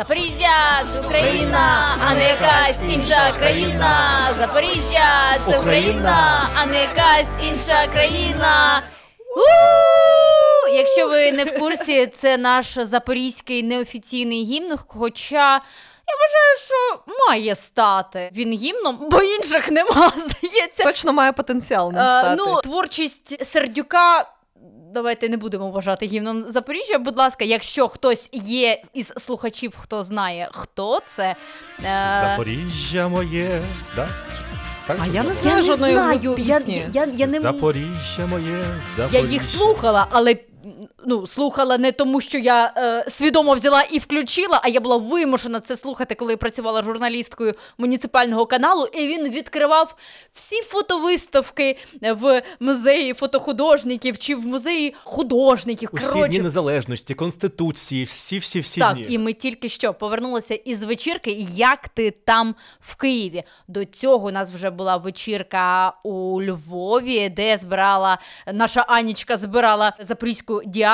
Запоріжжя це Україна, а не якась інша країна. Запоріжжя це Україна, а не якась інша країна. Якщо ви не в курсі, це наш запорізький неофіційний гімн. Хоча я вважаю, що має стати він гімном, бо інших нема, здається. Точно має потенціал ним Е, ну, творчість Сердюка. Давайте не будемо вважати гімном Запоріжжя. Будь ласка, якщо хтось є із слухачів, хто знає, хто це. Е, Запоріжжя моє. Да? Так А я не знаю я жодної не знаю, пісні. я, я, я, я не Запоріжжя моє, я їх слухала, але ну, слухала не тому, що я е, свідомо взяла і включила, а я була вимушена це слухати, коли працювала журналісткою муніципального каналу. І він відкривав всі фотовиставки в музеї фотохудожників чи в музеї художників. Усі Коротше, дні незалежності, конституції, всі-всі-всі так, дні. і ми тільки що повернулися із вечірки. Як ти там в Києві? До цього у нас вже була вечірка у Львові, де збирала наша Анічка збирала запорізьку діаспору.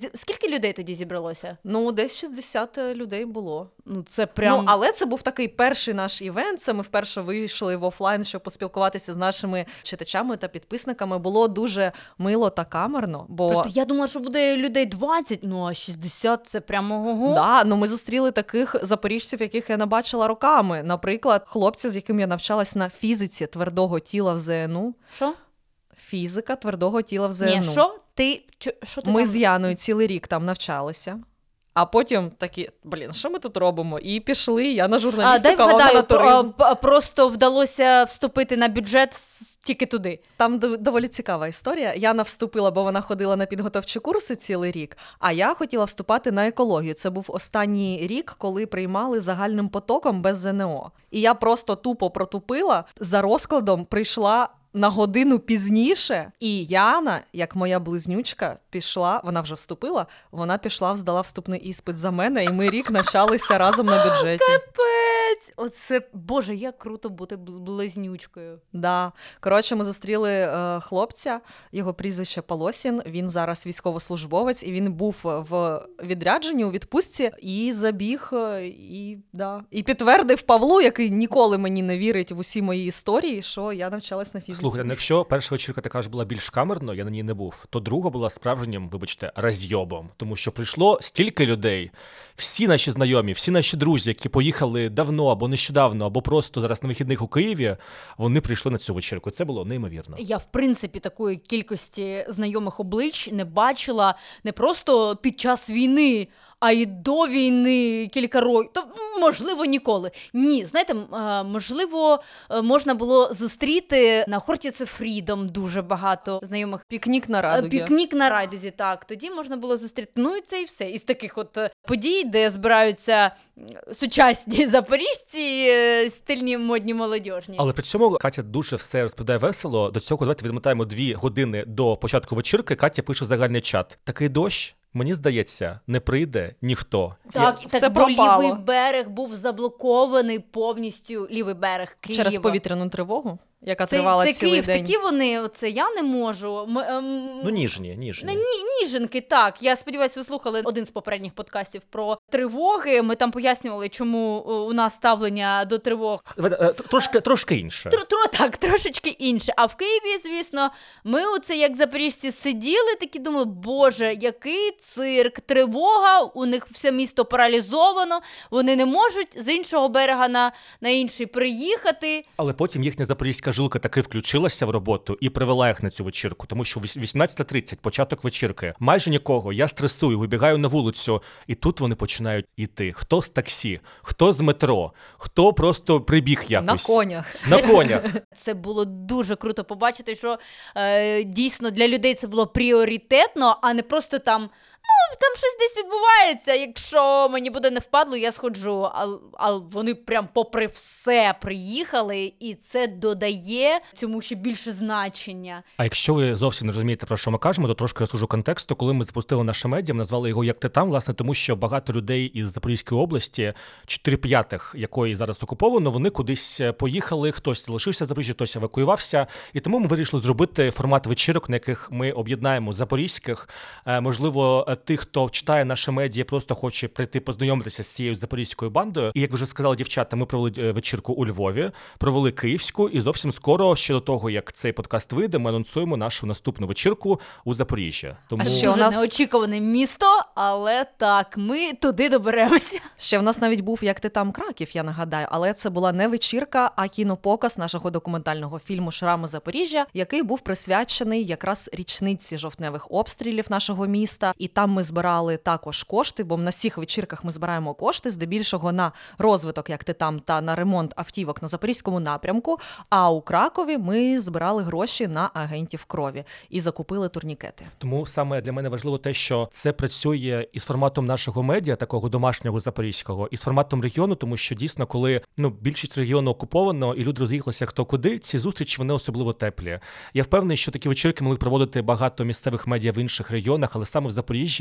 З- Скільки людей тоді зібралося? Ну, десь 60 людей було. Ну це прям Ну, але це був такий перший наш івент. Це ми вперше вийшли в офлайн, щоб поспілкуватися з нашими читачами та підписниками. Було дуже мило та камерно. Бо просто я думала, що буде людей 20, ну а 60 це прямо ого. Да, ну ми зустріли таких запоріжців, яких я не бачила роками. Наприклад, хлопця, з яким я навчалась на фізиці твердого тіла в ЗНУ. Що? Фізика твердого тіла в ЗНУ. Ні, що? Ти чо- що ти Ми там? з Яною цілий рік там навчалися. А потім такі, блін, що ми тут робимо? І пішли. Я на журналістику, а вона на про- туризм. просто вдалося вступити на бюджет тільки туди. Там доволі цікава історія. Яна вступила, бо вона ходила на підготовчі курси цілий рік. А я хотіла вступати на екологію. Це був останній рік, коли приймали загальним потоком без ЗНО. І я просто тупо протупила за розкладом. Прийшла. На годину пізніше, і Яна, як моя близнючка, пішла, вона вже вступила, вона пішла, здала вступний іспит за мене, і ми рік навчалися разом на бюджеті. Капець! Оце боже, як круто бути близнючкою. Да. Коротше, ми зустріли е, хлопця, його прізвище Полосін. Він зараз військовослужбовець, і він був в відрядженні у відпустці і забіг, е, і, да, і підтвердив Павлу, який ніколи мені не вірить в усі мої історії, що я навчалась на фізиці. Слухайте, ну якщо перша вечірка така ж була більш камерно, я на ній не був, то друга була справжнім, вибачте, розйобом. Тому що прийшло стільки людей, всі наші знайомі, всі наші друзі, які поїхали давно або нещодавно, або просто зараз на вихідних у Києві, вони прийшли на цю вечірку. Це було неймовірно. Я, в принципі, такої кількості знайомих облич не бачила не просто під час війни, а й до війни кілька років. Та, можливо, ніколи. Ні, знаєте, е, можливо, е, можна було зустріти на Хортіце Фрідом дуже багато знайомих. Пікнік на Е, радугі. Пікнік на райдузі, так. Тоді можна було зустріти. Ну і це і все. Із таких от подій, де збираються сучасні запоріжці, стильні, модні, молодіжні. Але при цьому Катя дуже все розповідає весело. До цього давайте відмотаємо дві години до початку вечірки. Катя пише загальний чат: такий дощ. Мені здається, не прийде ніхто. Так, Все так бо пропало. лівий берег був заблокований повністю лівий берег Києва. Через повітряну тривогу, яка це, тривала це цілий Київ, день. такі вони, оце я не можу. М, ем, Ну ніжні, ніжні. Ні, ніженки, так. Я сподіваюся, ви слухали один з попередніх подкастів про тривоги. Ми там пояснювали, чому е, у нас ставлення до тривог е, Трошки, трошки інше. Тро, тро, так, трошечки інше. А в Києві, звісно, ми оце як запоріжці сиділи, такі думали, боже, який цирк, тривога, у них все місто паралізовано, вони не можуть з іншого берега на, на інший приїхати. Але потім їхня запорізька жилка таки включилася в роботу і привела їх на цю вечірку, тому що віс- 18.30, початок вечірки. Майже нікого. Я стресую, вибігаю на вулицю, і тут вони починають іти. Хто з таксі, хто з метро, хто просто прибіг На якось конях. На конях. Це було дуже круто побачити, що е, дійсно для людей це було пріоритетно, а не просто там. Ну, там щось десь відбувається. Якщо мені буде не впадло, я сходжу. А, а вони прям попри все приїхали, і це додає цьому ще більше значення. А якщо ви зовсім не розумієте, про що ми кажемо, то трошки розкажу контексту. Коли ми запустили наше медіа, ми назвали його як ти там, власне, тому що багато людей із Запорізької області, 4 п'ятих якої зараз окуповано, вони кудись е, поїхали, хтось залишився в Запоріжжі, хтось евакуювався. І тому ми вирішили зробити формат вечірок, на яких ми об'єднаємо запорізьких, е, можливо, тих, хто читає наше медіа, просто хоче прийти познайомитися з цією запорізькою бандою. І як вже сказали дівчата, ми провели е, вечірку у Львові, провели київську, і зовсім скоро, ще до того як цей подкаст вийде, ми анонсуємо нашу наступну вечірку у Запоріжжі. Тому А що? У нас- неочікуване місто, але так, ми туди доберемося. Ще в нас навіть був як ти там Краків, я нагадаю, але це була не вечірка, а кінопоказ нашого документального фільму Шрами Запоріжжя, який був присвячений якраз річниці жовтневих обстрілів нашого міста. І там ми збирали також кошти, бо на всіх вечірках ми збираємо кошти, здебільшого на розвиток, як ти там, та на ремонт автівок на запорізькому напрямку. А у Кракові ми збирали гроші на агентів крові і закупили турнікети. Тому саме для мене важливо те, що це працює із форматом нашого медіа, такого домашнього запорізького, і з форматом регіону, тому що дійсно, коли ну більшість регіону окуповано і люди роз'їхалися хто куди, ці зустрічі вони особливо теплі. Я впевнений, що такі вечірки могли проводити багато місцевих медіа в інших регіонах, але саме в Запоріжжі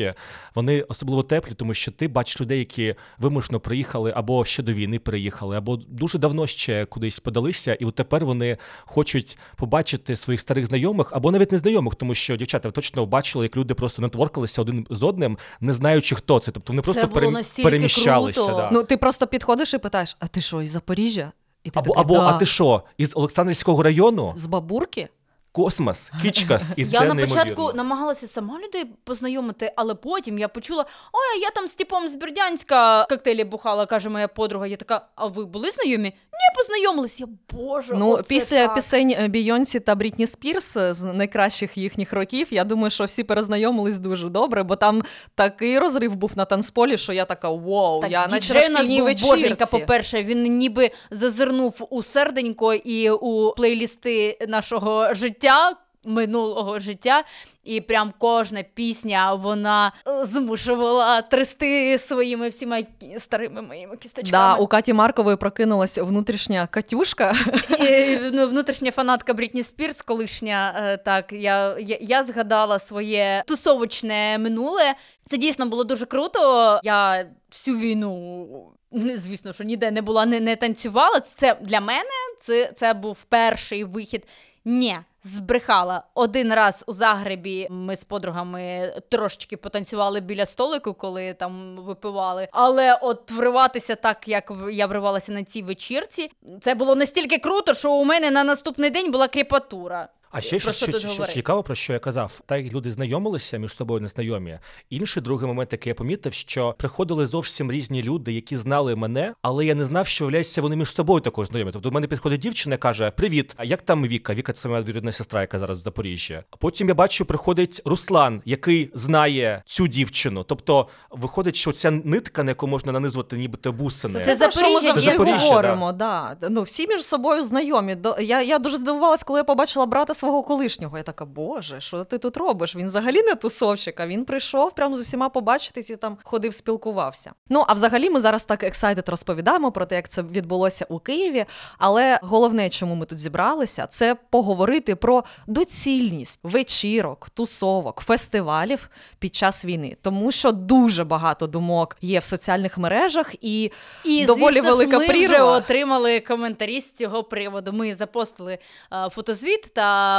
вони особливо теплі, тому що ти бачиш людей, які вимушено приїхали або ще до війни приїхали, або дуже давно ще кудись подалися, і от тепер вони хочуть побачити своїх старих знайомих або навіть незнайомих, тому що дівчата ви точно бачили, як люди просто нетворкалися один з одним, не знаючи хто це. Тобто вони просто настільки переміщалися. круто. Да. Ну ти просто підходиш і питаєш: а ти що, із Запоріжжя? І ти або, такий, або «Да». а ти що, із Олександрівського району? з бабурки? Космос, кічкас, і це я на неймовірно. початку намагалася сама людей познайомити, але потім я почула: ой, я там з типом з Бердянська коктейлі бухала, каже моя подруга. Я така, а ви були знайомі? Ні, познайомились. Боже. Ну, оце після так. пісень е, Бійонсі та Брітні Спірс е, з найкращих їхніх років, я думаю, що всі перезнайомились дуже добре, бо там такий розрив був на танцполі, що я така вау, Так, я на діджей у шкільній був боженька, по-перше, він ніби зазирнув у серденько і у плейлісти нашого життя. Минулого життя, і прям кожна пісня вона е, змушувала трясти своїми всіма старими моїми Да, у Каті Маркової прокинулась внутрішня Катюшка. І, ну, внутрішня фанатка Брітні Спірс, колишня, е, так я, я, я згадала своє тусовочне минуле. Це дійсно було дуже круто. Я всю війну, ну, звісно, що ніде не була, не, не танцювала. Це для мене це, це був перший вихід. Ні, збрехала один раз у Загребі. Ми з подругами трошечки потанцювали біля столику, коли там випивали. Але от вриватися так, як я вривалася на цій вечірці, це було настільки круто, що у мене на наступний день була кріпатура. А ще Про що, що що, що, цікаво, про що я казав, так як люди знайомилися між собою незнайомі. Інший другий момент, який я помітив, що приходили зовсім різні люди, які знали мене, але я не знав, що виявляється, вони між собою також знайомі. Тобто до мене підходить дівчина, і каже: Привіт, а як там Віка? Віка це моя двірідна сестра, яка зараз в Запоріжжі. А потім я бачу, приходить Руслан, який знає цю дівчину. Тобто виходить, що ця нитка, на яку можна нанизувати, нібито бусини. Це що ми Запоріжжя, завжди говоримо. Да. Ну, всі між собою знайомі. До- Я, я дуже здивувалась, коли я побачила брата свого колишнього. Я така, боже, що ти тут робиш? Він взагалі не тусовщик, а він прийшов прям з усіма побачитись і там ходив, спілкувався. Ну а взагалі ми зараз так ексайтед розповідаємо про те, як це відбулося у Києві. Але головне, чому ми тут зібралися, це поговорити про доцільність вечірок, тусовок, фестивалів під час війни, тому що дуже багато думок є в соціальних мережах і. І Доволі звісно велика ми вже отримали коментарі з цього приводу. Ми запостили е, фотозвіт та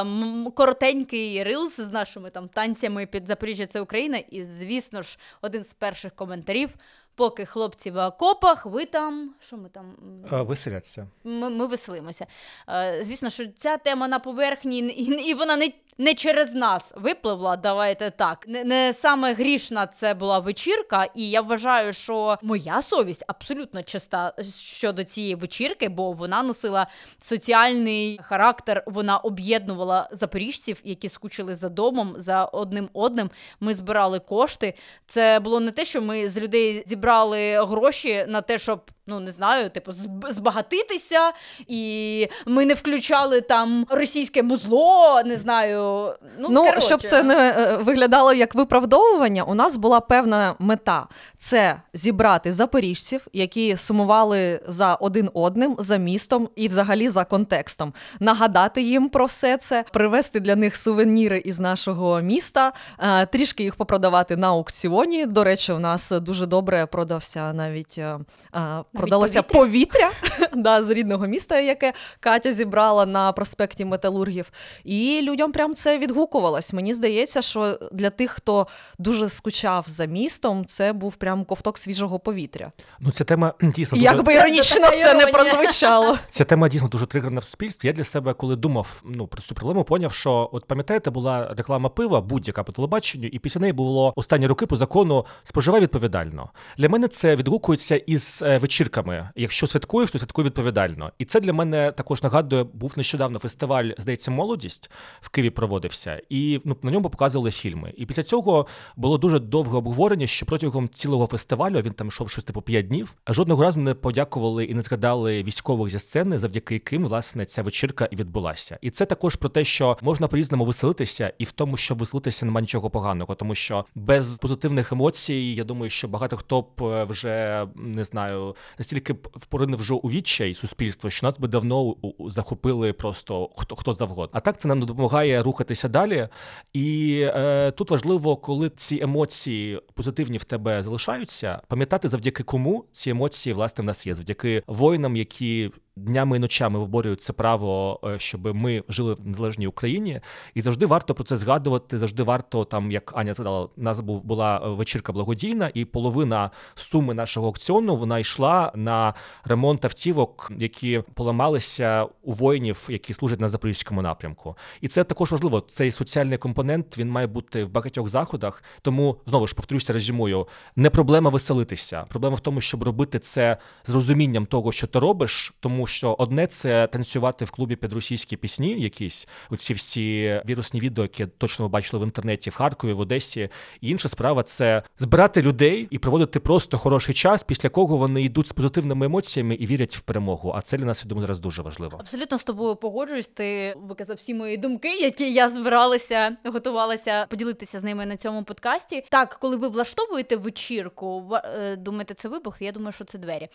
коротенький рилс з нашими там танцями під Запоріжжя це Україна. І звісно ж, один з перших коментарів. Поки хлопці в окопах, ви там. Що ми там? Веселяться. ми, ми веселимося. Е, звісно, що ця тема на поверхні, і, і вона не, не через нас випливла. Давайте так. Не, не саме грішна це була вечірка, і я вважаю, що моя совість абсолютно чиста щодо цієї вечірки, бо вона носила соціальний характер. Вона об'єднувала запоріжців, які скучили за домом, за одним одним. Ми збирали кошти. Це було не те, що ми з людей зібрали гроші на те, щоб. Ну, не знаю, типу, зб- збагатитися, і ми не включали там російське музло, не знаю. Ну, Ну, коротше. щоб це не е, виглядало як виправдовування, у нас була певна мета: це зібрати запоріжців, які сумували за один одним, за містом і взагалі за контекстом, нагадати їм про все це, привезти для них сувеніри із нашого міста, е, трішки їх попродавати на аукціоні. До речі, у нас дуже добре продався навіть е, е, продалося повітря, да, з рідного міста, яке Катя зібрала на проспекті Металургів. І людям прям це відгукувалось. Мені здається, що для тих, хто дуже скучав за містом, це був прям ковток свіжого повітря. Ну, ця тема дійсно Як би іронічно Така це не прозвучало. Ця тема дійсно дуже тригерна в суспільстві. Я для себе, коли думав ну про цю проблему, поняв, що от пам'ятаєте, була реклама пива, будь-яка по телебаченню, і після неї було останні роки по закону споживай відповідально. Для мене це відгукується із е, вечірками. Якщо святкуєш, то святкуй відповідально. І це для мене також нагадує, був нещодавно фестиваль, здається, молодість в Києві проводився, і ну на ньому показували фільми. І після цього було дуже довге обговорення, що протягом цілого фестивалю він там йшов щось типу 5 днів. а Жодного разу не подякували і не згадали військових зі сцени, завдяки яким власне ця вечірка і відбулася. І це також про те, що можна по-різному веселитися, і в тому, що веселитися немає нічого поганого, тому що без позитивних емоцій, я думаю, що багато хто б е, вже не знаю, настільки впоринив у відчай суспільство, що нас би давно захопили просто хто хто завгодно. А так це нам допомагає рухатися далі. І е, тут важливо, коли ці емоції позитивні в тебе залишаються, пам'ятати завдяки кому ці емоції власне в нас є, завдяки воїнам, які днями і ночами виборюють це право, е, щоб ми жили в незалежній Україні. І завжди варто про це згадувати. Завжди варто там, як Аня згадала, у нас був була е, вечірка благодійна, і половина суми нашого аукціону вона йшла на ремонт автівок, які поламалися у воїнів, які служать на запорізькому напрямку. І це також важливо. Цей соціальний компонент він має бути в багатьох заходах. Тому знову ж повторюся, резюмую, не проблема веселитися. Проблема в тому, щоб робити це з розумінням того, що ти робиш, тому що одне це танцювати в клубі під російські пісні, якісь оці всі вірусні відео, які точно ви бачили в інтернеті в Харкові, в Одесі. І інша справа це збирати людей і проводити просто хороший час, після кого вони йдуть з позитивними емоціями і вірять в перемогу. А це для нас я думаю зараз дуже важливо. Абсолютно з тобою погоджуюсь. Ти виказав всі мої думки, які я збиралася, готувалася поділитися з ними на цьому подкасті. Так, коли ви влаштовуєте вечірку, е, думаєте, це вибух? Я думаю, що це двері.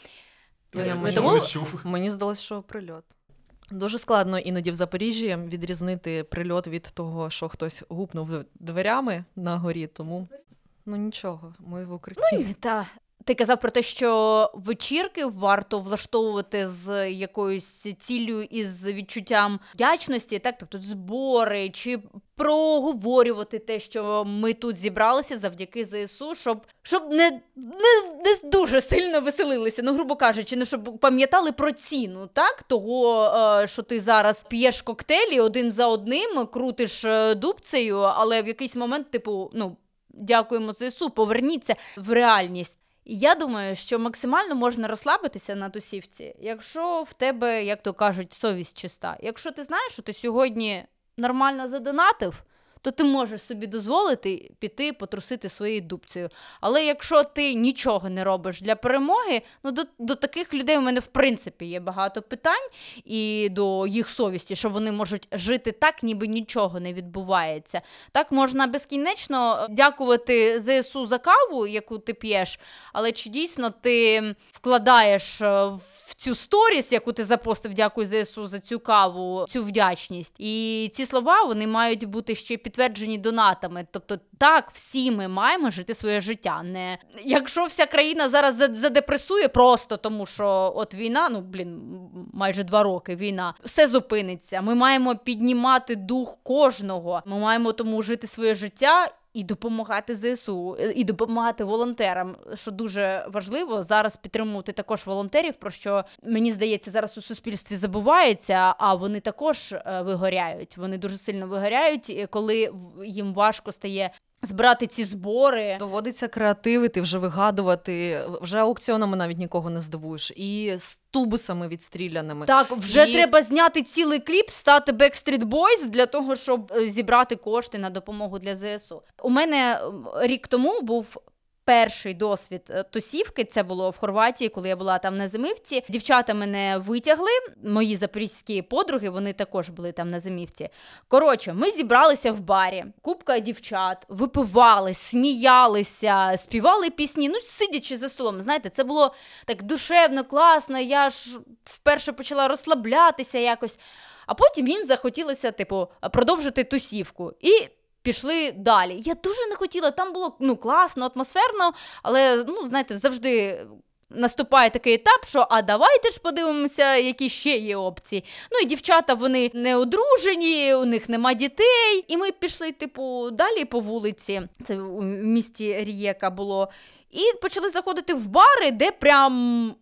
Я тому Мені здалося, що прильот. Дуже складно іноді в Запоріжжі відрізнити прильот від того, що хтось гупнув дверями на горі, тому ну нічого, ми в укритті. Та. Ти казав про те, що вечірки варто влаштовувати з якоюсь ціллю і з відчуттям вдячності, так, тобто збори, чи проговорювати те, що ми тут зібралися завдяки ЗСУ, щоб, щоб не, не, не дуже сильно веселилися. Ну, грубо кажучи, не щоб пам'ятали про ціну, так, того, е, що ти зараз п'єш коктейлі один за одним, крутиш е, дубцею, але в якийсь момент, типу, ну. Дякуємо ЗСУ, поверніться в реальність. Я думаю, що максимально можна розслабитися на тусівці, якщо в тебе, як то кажуть, совість чиста. Якщо ти знаєш, що ти сьогодні нормально задонатив, то ти можеш собі дозволити піти потрусити своєю дубцею. Але якщо ти нічого не робиш для перемоги, ну до, до таких людей у мене в принципі є багато питань і до їх совісті, що вони можуть жити так, ніби нічого не відбувається. Так можна безкінечно дякувати ЗСУ за каву, яку ти п'єш, але чи дійсно ти вкладаєш е, в цю сторіс, яку ти запостив, дякую ЗСУ за цю каву, цю вдячність. І ці слова вони мають бути ще підтверджені донатами. Тобто, так, всі ми маємо жити своє життя. Не якщо вся країна зараз задепресує, просто тому що от війна, ну блін, майже два роки війна, все зупиниться. Ми маємо піднімати дух кожного. Ми маємо тому жити своє життя. І допомагати ЗСУ, і допомагати волонтерам, що дуже важливо зараз підтримувати також волонтерів, про що мені здається зараз у суспільстві забувається. А вони також е, вигоряють. Вони дуже сильно вигоряють, е, коли їм важко стає збирати ці збори. Доводиться креативити, вже вигадувати, вже аукціонами навіть нікого не здивуєш, і з тубусами відстріляними. Так, вже І- треба зняти цілий кліп, стати Backstreet Boys для того, щоб е, зібрати кошти на допомогу для ЗСУ. У мене рік тому був. Перший досвід е, тусівки це було в Хорватії, коли я була там на зимівці. Дівчата мене витягли. Мої запорізькі подруги, вони також були там на зимівці. Коротше, ми зібралися в барі, купка дівчат, випивали, сміялися, співали пісні. Ну, сидячи за столом. Знаєте, це було так душевно, класно. Я ж вперше почала розслаблятися якось. А потім їм захотілося, типу, продовжити тусівку. І пішли далі. Я дуже не хотіла, там було ну, класно, атмосферно, але ну, знаєте, завжди. наступає такий етап, що а давайте ж подивимося, які ще є опції. Ну і дівчата вони не одружені, у них нема дітей. І ми пішли, типу, далі по вулиці. Це у місті Рієка було. І почали заходити в бари, де прям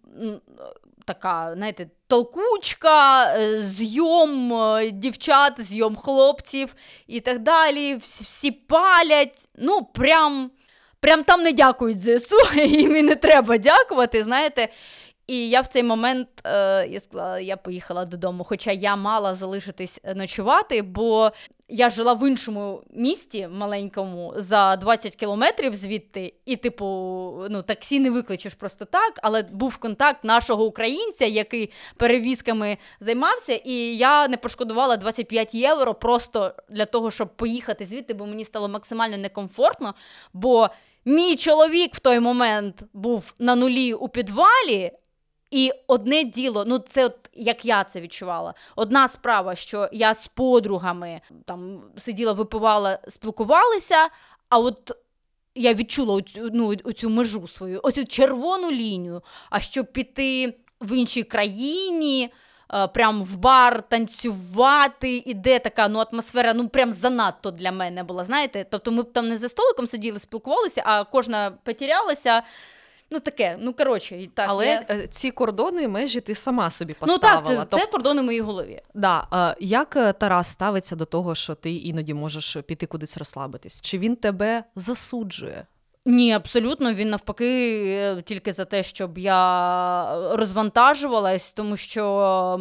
така, знаєте, толкучка, е, зйом е, дівчат, зйом хлопців і так далі. Всі, палять. Ну, прям, прям там не дякують ЗСУ, їм і не треба дякувати, знаєте. І я в цей момент е, я сказала, я поїхала додому. Хоча я мала залишитись е, ночувати, бо я жила в іншому місті маленькому за 20 кілометрів звідти, і, типу, ну, таксі не викличеш просто так, але був контакт нашого українця, який перевізками займався, і я не пошкодувала 25 євро просто для того, щоб поїхати звідти, бо мені стало максимально некомфортно. Бо мій чоловік в той момент був на нулі у підвалі. І одне діло, ну це от як я це відчувала. Одна справа, що я з подругами там сиділа, випивала, спілкувалися, а от я відчула оцю, ну, оцю межу свою, оцю червону лінію. А щоб піти в іншій країні, е, прям в бар танцювати, іде така ну, атмосфера, ну прям занадто для мене була. Знаєте? Тобто ми б там не за столиком сиділи, спілкувалися, а кожна потерялася. Ну таке, ну коротше, так. Але я... е, ці кордони, межі ти сама собі Ну так, це, це кордони в моїй голові. Да, е, як е, Тарас ставиться до того, що ти іноді можеш піти кудись розслабитись? Чи він тебе засуджує? Ні, абсолютно. Він навпаки тільки за те, щоб я розвантажувалась, тому що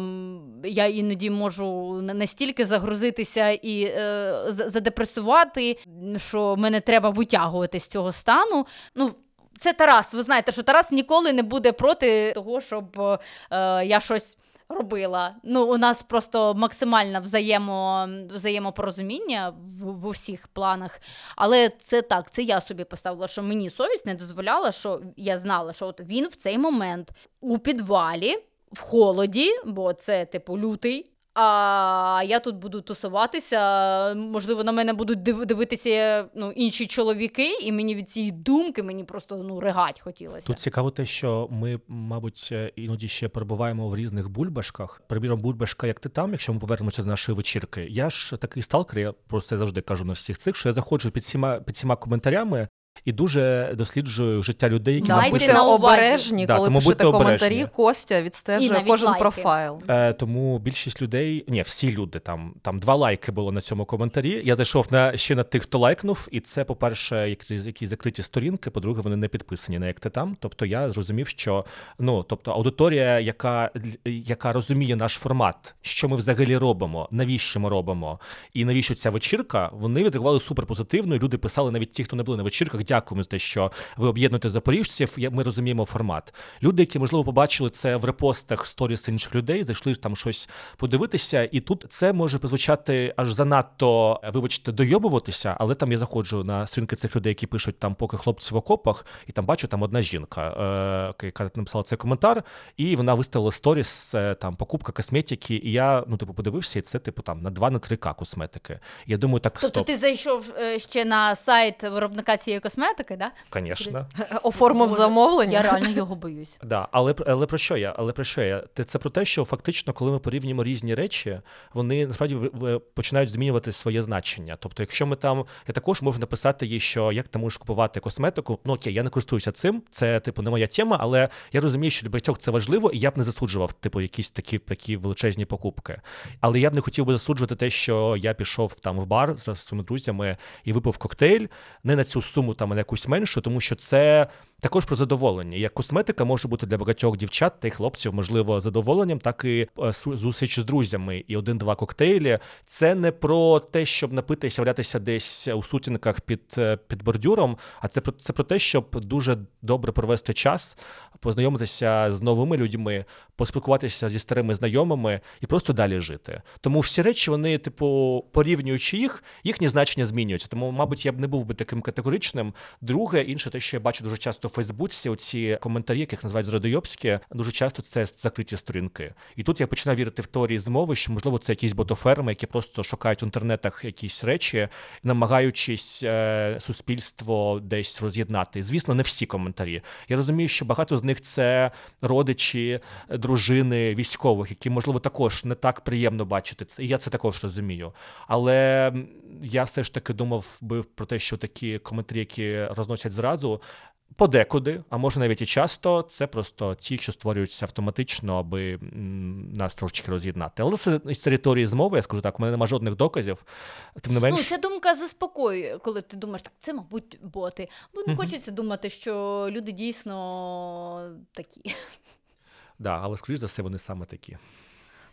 я іноді можу на- настільки загрузитися і е, задепресувати, що мене треба витягувати з цього стану. Ну, це Тарас. Ви знаєте, що Тарас ніколи не буде проти того, щоб е, я щось. Робила. Ну, у нас просто максимальне взаємо, взаємопорозуміння в, в усіх планах. Але це так, це я собі поставила, що мені совість не дозволяла, що я знала, що от він в цей момент у підвалі, в холоді, бо це типу лютий. А я тут буду тусуватися. Можливо, на мене будуть див- дивитися ну, інші чоловіки, і мені від цієї думки мені просто ну ригать хотілося. Тут цікаво те, що ми, мабуть, іноді ще перебуваємо в різних бульбашках. Приміром, бульбашка, як ти там, якщо ми повернемося до нашої вечірки. Я ж такий сталкер, я просто завжди кажу на всіх цих, що я заходжу під всіма під всіма коментарями і дуже досліджую життя людей, які Дайте мабуть, будьте на обережні, Да, коли тому пишете обережні. коментарі. Костя відстежує кожен лайки. профайл. Е, тому більшість людей, ні, всі люди там, там два лайки було на цьому коментарі. Я зайшов на ще на тих, хто лайкнув, і це, по-перше, які, які закриті сторінки. По-друге, вони не підписані на як ти там. Тобто я зрозумів, що ну тобто аудиторія, яка, яка розуміє наш формат, що ми взагалі робимо, навіщо ми робимо, і навіщо ця вечірка, вони відреагували супер позитивно. І люди писали навіть ті, хто не були на вечірках. Дякуємо за те, що ви об'єднуєте запоріжців. Ми розуміємо формат. Люди, які можливо побачили це в репостах сторіс інших людей, зайшли там щось подивитися, і тут це може прозвучати аж занадто, е, вибачте, дойобуватися, але там я заходжу на сторінки цих людей, які пишуть там, поки хлопці в окопах, і там бачу там одна жінка, е, яка написала цей коментар, і вона виставила сторіс, е, там покупка косметики, і я ну типу подивився, і це типу там на 2 на 3К косметики. Я думаю, так Тобто стоп, ти зайшов е, ще на сайт виробника цієї косметики, да? звісно. Оформив замовлення. Я реально його боюсь. Да, але але про що я? Але про що я? Це про те, що фактично, коли ми порівнюємо різні речі, вони насправді починають змінювати своє значення. Тобто, якщо ми там, я також можу написати їй, що як ти можеш купувати косметику. Ну окей, я не користуюся цим, це типу не моя тема, але я розумію, що для багатьох це важливо, і я б не засуджував, типу, якісь такі такі величезні покупки. Але я б не хотів би засуджувати те, що я пішов там в бар з своїми друзями і випив коктейль не на цю суму, там на якусь меншу, тому що це також про задоволення. Як косметика може бути для багатьох дівчат та й хлопців, можливо, задоволенням, так і е, зустріч з друзями і один-два коктейлі. Це не про те, щоб напитися, валятися десь у сутінках під, е, під бордюром, а це про це про те, щоб дуже добре провести час, познайомитися з новими людьми, поспілкуватися зі старими знайомими і просто далі жити. Тому всі речі, вони, типу, порівнюючи їх, їхні значення змінюються. Тому, мабуть, я б не був би таким категоричним. Друге, інше, те, що я бачу дуже часто Фейсбуці оці коментарі, яких називають зрадойобські, дуже часто це закриті сторінки. І тут я починаю вірити в теорії змови, що можливо це якісь ботоферми, які просто шукають в інтернетах якісь речі, намагаючись е, суспільство десь роз'єднати. Звісно, не всі коментарі. Я розумію, що багато з них це родичі, дружини військових, які можливо також не так приємно бачити це. І я це також розумію. Але я все ж таки думав би про те, що такі коментарі, які розносять зраду. Подекуди, а може навіть і часто, це просто ті, що створюються автоматично, аби нас трошечки роз'єднати. Але це із території змови, я скажу так, у мене немає жодних доказів. Тим не менш, Ну, ця думка заспокоює, коли ти думаєш, так це, мабуть, боти. Бо не Мгм. хочеться думати, що люди дійсно такі. да, але скоріш за все, вони саме такі.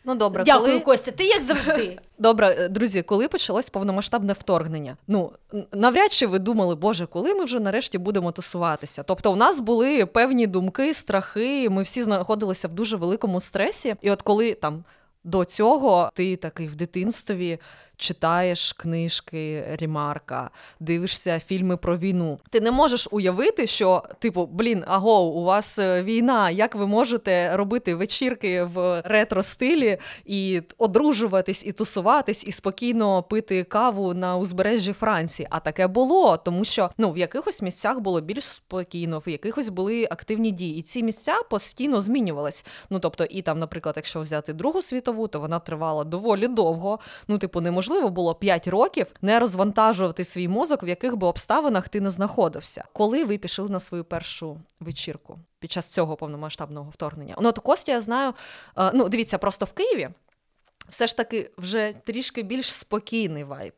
Ну добре, Дякую, коли... Костя. Ти як завжди. Добре, е, друзі, коли почалось повномасштабне вторгнення? Ну навряд чи ви думали, боже, коли ми вже нарешті будемо тусуватися? Тобто, у нас були певні думки, страхи. Ми всі знаходилися в дуже великому стресі. І от коли там до цього ти такий в дитинстві. Читаєш книжки Рімарка, дивишся фільми про війну. Ти не можеш уявити, що, типу, блін, аго, у вас е, війна, як ви можете робити вечірки в ретро-стилі і одружуватись, і тусуватись, і спокійно пити каву на узбережжі Франції. А таке було, тому що ну в якихось місцях було більш спокійно, в якихось були активні дії. І ці місця постійно змінювались. Ну тобто, і там, наприклад, якщо взяти Другу світову, то вона тривала доволі довго. Ну, типу, неможливо було 5 років не розвантажувати свій мозок, в яких би обставинах ти не знаходився. Коли ви пішли на свою першу вечірку під час цього повномасштабного вторгнення? Ну, от Костя, я знаю, е, ну дивіться, просто в Києві. Все ж таки вже трішки більш спокійний вайб.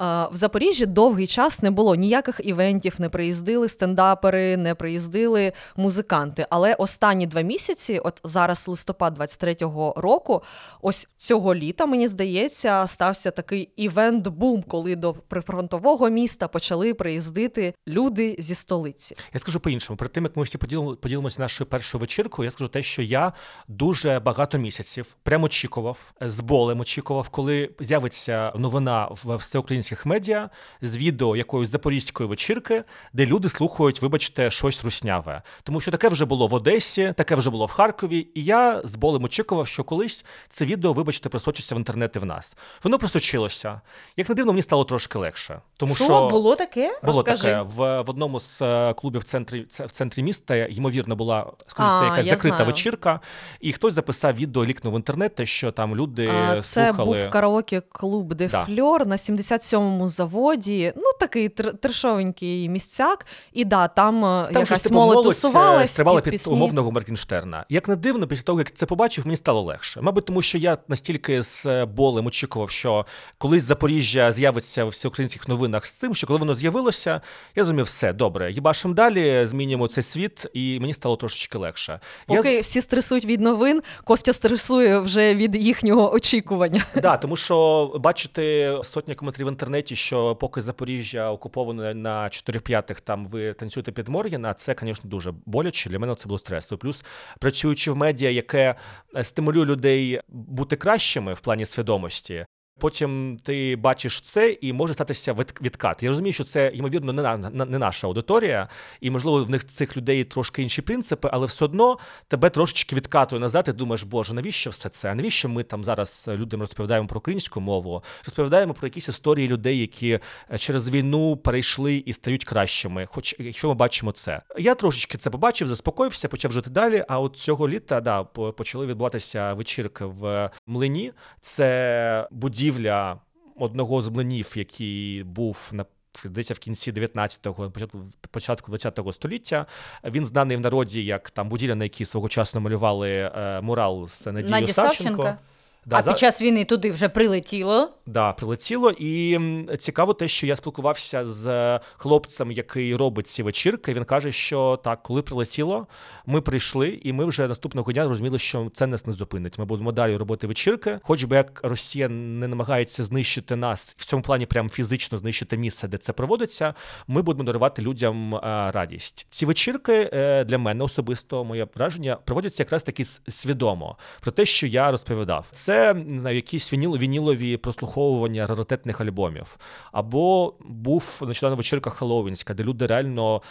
В Запоріжжі довгий час не було ніяких івентів, не приїздили стендапери, не приїздили музиканти. Але останні два місяці, от зараз листопад 23-го року, ось цього літа, мені здається, стався такий івент-бум, коли до прифронтового міста почали приїздити люди зі столиці. Я скажу по-іншому. Перед тим як ми всі поділимо, поділимося нашою першою вечіркою, я скажу те, що я дуже багато місяців прямо очікував, з болем очікував, коли з'явиться новина в всеукраїнських медіа з відео якоїсь запорізької вечірки, де люди слухають, вибачте, щось русняве. Тому що таке вже було в Одесі, таке вже було в Харкові, і я з болем очікував, що колись це відео, вибачте, просочиться в інтернет і в нас. Воно просочилося. Як не дивно, мені стало трошки легше. Тому що, Що, було таке? було Розкажи. таке в, в одному з е, клубів в центрі в центрі міста. Ймовірно, була скажімо, якась закрита знаю. вечірка, і хтось записав відео, лікнув в інтернет, те, що там люди Це слухали. був караоке-клуб Де Да. Фльор на 77-му заводі. Ну, такий тр- трешовенький місцяк. І да, там, е, Там якась типу молодь е, тусувалась. стрибала під під пісні. умовного Моркенштерна. Як не дивно, після того, як це побачив, мені стало легше. Мабуть, тому що я настільки з е, болем очікував, що колись Запоріжжя з'явиться в всеукраїнських новинах з цим, що коли воно з'явилося, я зрозумів, все добре. Їбашим далі, змінюємо цей світ, і мені стало трошечки легше. Я всі стресують від новин, Костя стресує вже від їхнього очікування. Да, тому що бачити сотні коментарів в інтернеті, що поки Запоріжжя окуповане на 4 п'ятих, там ви танцюєте під Моргіна, це, звісно, дуже боляче. Для мене це було стресово. Плюс працюючи в медіа, яке стимулює людей бути кращими в плані свідомості. Потім ти бачиш це і може статися відкат. Я розумію, що це ймовірно не, на, не наша аудиторія, і можливо в них цих людей трошки інші принципи, але все одно тебе трошечки відкатує назад. І думаєш, боже, навіщо все це? Навіщо ми там зараз людям розповідаємо про українську мову, розповідаємо про якісь історії людей, які е, через війну перейшли і стають кращими. Хоч якщо ми бачимо це, я трошечки це побачив, заспокоївся, почав жити далі. А от цього літа да почали відбуватися вечірки в млині. Це будівля одного з млинів, який був на. Десь в кінці 19-го, початку початку 20-го століття він знаний в народі як там будівля, на якій свого часу малювали е, мурал з Надією Савченко. Савченко. Да, а за- під час війни туди вже прилетіло. Да, прилетіло. І цікаво те, що я спілкувався з хлопцем, який робить ці вечірки. Він каже, що так, коли прилетіло, ми прийшли, і ми вже наступного дня розуміли, що це нас не зупинить. Ми будемо далі робити вечірки. Хоч би як Росія не намагається знищити нас в цьому плані, прям фізично знищити місце, де це проводиться. Ми будемо дарувати людям е, радість. Ці вечірки е, для мене особисто моє враження проводяться якраз таки свідомо про те, що я розповідав. Це це не знаю, якісь вініл, вінілові прослуховування раритетних альбомів. Або був нещодавно вечірка Хеллоуінська, де люди реально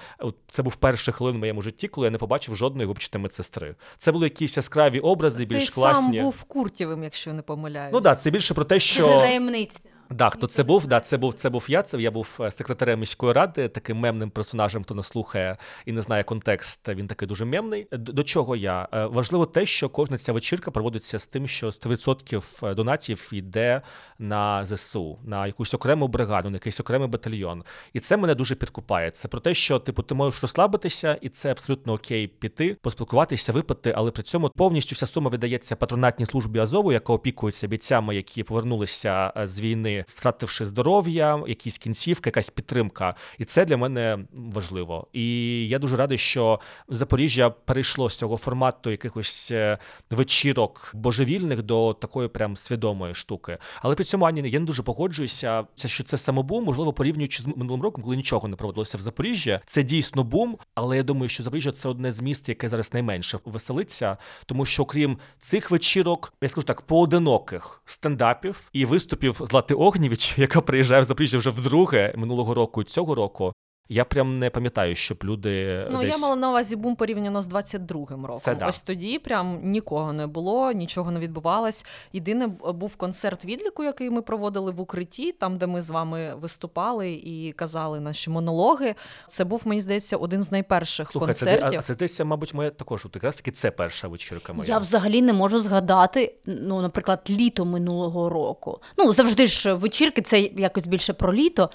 це був перший хвилин в моєму житті, коли я не побачив жодної вибачте медсестри. Це були якісь яскраві образи, Ти більш сам класні. був Куртєвим, якщо не помиляюсь. Ну так, да, це більше про те, що Це таємниця. Да, хто це був? Да, це був це був я. Це я був е, секретарем міської ради, таким мемним персонажем, хто нас слухає і не знає контекст. Він такий дуже мемний. До, до чого я Е, важливо те, що кожна ця вечірка проводиться з тим, що 100% донатів йде на ЗСУ, на якусь окрему бригаду, на якийсь окремий батальйон. І це мене дуже підкупає. Це про те, що типу ти можеш розслабитися, і це абсолютно окей піти, поспілкуватися, випити, але при цьому повністю вся сума видається патронатній службі Азову, яка опікується бійцями, які повернулися е, з війни, втративши здоров'я, якісь кінцівки, якась підтримка. І це для мене важливо. І я дуже радий, що Запоріжжя перейшло з цього формату якихось е, вечірок божевільних до такої прям свідомої штуки. Але при цьому Ані, я не дуже погоджуюся, це що це самобум, можливо, порівнюючи з минулим роком, коли нічого не проводилося в Запоріжжі. Це дійсно бум, але я думаю, що Запоріжжя це одне з міст, яке зараз найменше веселиться, тому що окрім цих вечірок, я скажу так, поодиноких стендапів і виступів Злати Огнєвіч, яка приїжджає в Запоріжжя вже вдруге минулого року цього року. Я прям не пам'ятаю, щоб люди Ну, десь... я мала на увазі бум порівняно з 22-м роком. Це да. Ось тоді прям нікого не було, нічого не відбувалось. Єдине був концерт відліку, який ми проводили в укритті, там, де ми з вами виступали і казали наші монологи. Це був, мені здається, один з найперших Слухай, це, концертів. а це здається, мабуть, моя також от якраз таки це перша вечірка моя. Я взагалі не можу згадати, ну, наприклад, літо минулого року. Ну, завжди ж вечірки, це якось більше про літо.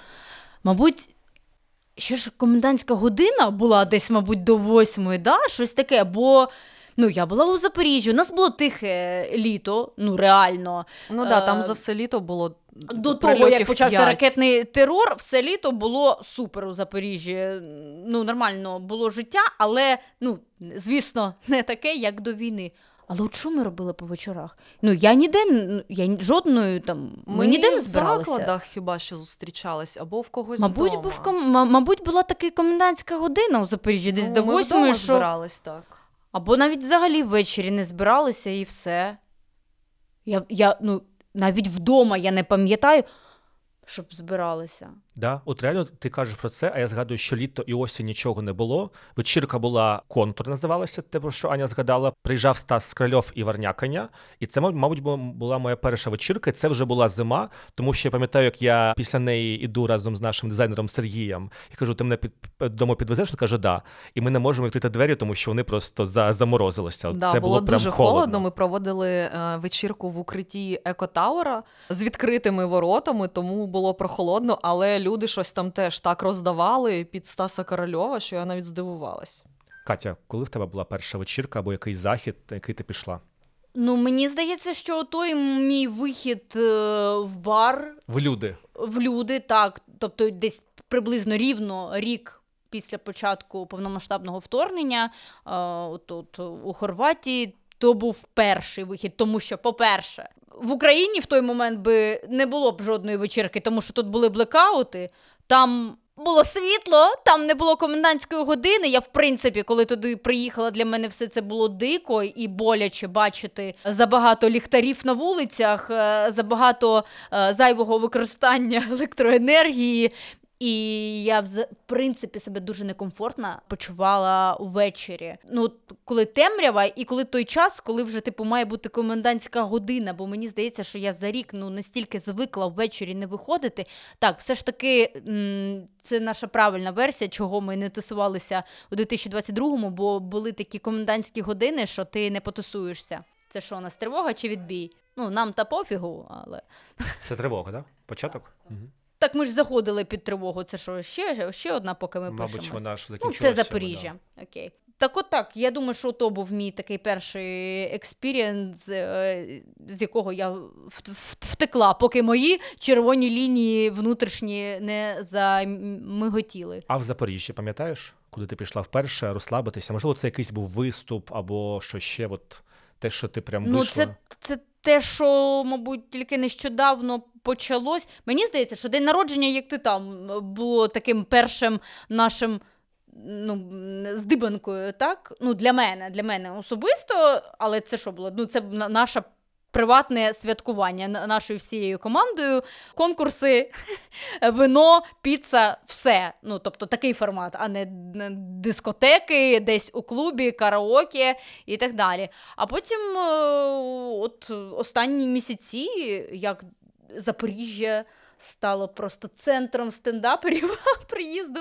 Мабуть, ще ж комендантська година була десь, мабуть, до восьмої, да? щось таке. Бо ну, я була у Запоріжжі, у нас було тихе літо, ну реально. Ну да, там Е, за все літо було До того, як почався п'ять. ракетний терор, все літо було супер у Запоріжжі. Ну, нормально було життя, але, ну, звісно, не таке, як до війни. Але от що ми робили по вечорах? Ну, я ніде, я жодною там, ми, Ми ніде не в закладах хіба що зустрічались, або в когось Мабуть, вдома. був ком... ма- мабуть, була така комендантська година у Запоріжжі, десь Ну, до восьмої, що... збирались, так. Або навіть взагалі ввечері не збиралися і все. Я, я, ну, навіть вдома я не пам'ятаю, щоб збиралися. Да, от реально ти кажеш про це, а я згадую, що літо і осінь нічого не було. Вечірка була контур, називалася, те, про що Аня згадала. Приїжджав Стас Скрильов і Варняканя. І це, мабуть, була моя перша вечірка. І це вже була зима, тому що я пам'ятаю, як я після неї іду разом з нашим дизайнером Сергієм. І кажу, ти мене під дому підвезеш? Він каже, да. І ми не можемо відкрити двері, тому що вони просто за, заморозилися. Да, це було, було, прям дуже холодно. Ми проводили е, вечірку в укритті Екотаура з відкритими воротами, тому було прохолодно, але люди щось там теж так роздавали під Стаса Корольова, що я навіть здивувалась. Катя, коли в тебе була перша вечірка або якийсь захід, на який ти пішла? Ну, мені здається, що той мій вихід е, в бар В люди. в люди, так, тобто десь приблизно рівно рік після початку повномасштабного вторгнення, е, от, у Хорватії. То був перший вихід, тому що, по-перше, в Україні в той момент би не було б жодної вечірки, тому що тут були блекаути, там було світло, там не було комендантської години. Я, в принципі, коли туди приїхала, для мене все це було дико і боляче бачити забагато ліхтарів на вулицях, е, забагато е, зайвого використання електроенергії. І я в принципі себе дуже некомфортно почувала увечері. Ну, коли темрява, і коли той час, коли вже типу має бути комендантська година, бо мені здається, що я за рік ну настільки звикла ввечері не виходити. Так, все ж таки, це наша правильна версія, чого ми не тусувалися у 2022-му, бо були такі комендантські години, що ти не потусуєшся. Це що, у нас тривога чи відбій? Ну, нам та пофігу, але. Це тривога? Да? Початок? Угу. Так ми ж заходили під тривогу. Це що, ще, ще одна, поки ми Мабуть, пишемось? вона ж Ну, закінчилася. це Запоріжжя. Окей. Так от так, я думаю, що то був мій такий перший experience, е, з якого я вт- вт- втекла, поки мої червоні лінії внутрішні не замиготіли. А в Запоріжжі, пам'ятаєш, куди ти пішла вперше розслабитися? Можливо, це якийсь був виступ або що ще, от те, що ти прям Ну, вийшла. це, це те, що, мабуть, тільки нещодавно почалось. Мені здається, що день народження, як ти там, було таким першим нашим. Ну, здибанкою, так? Ну, для мене, для мене особисто, але це що було? Ну, це наша приватне святкування нашою всією командою. Конкурси, вино, піца, все. Ну, тобто такий формат, а не дискотеки, десь у клубі, караоке і так далі. А потім, е, от останні місяці, як Запоріжжя стало просто центром стендаперів приїзду.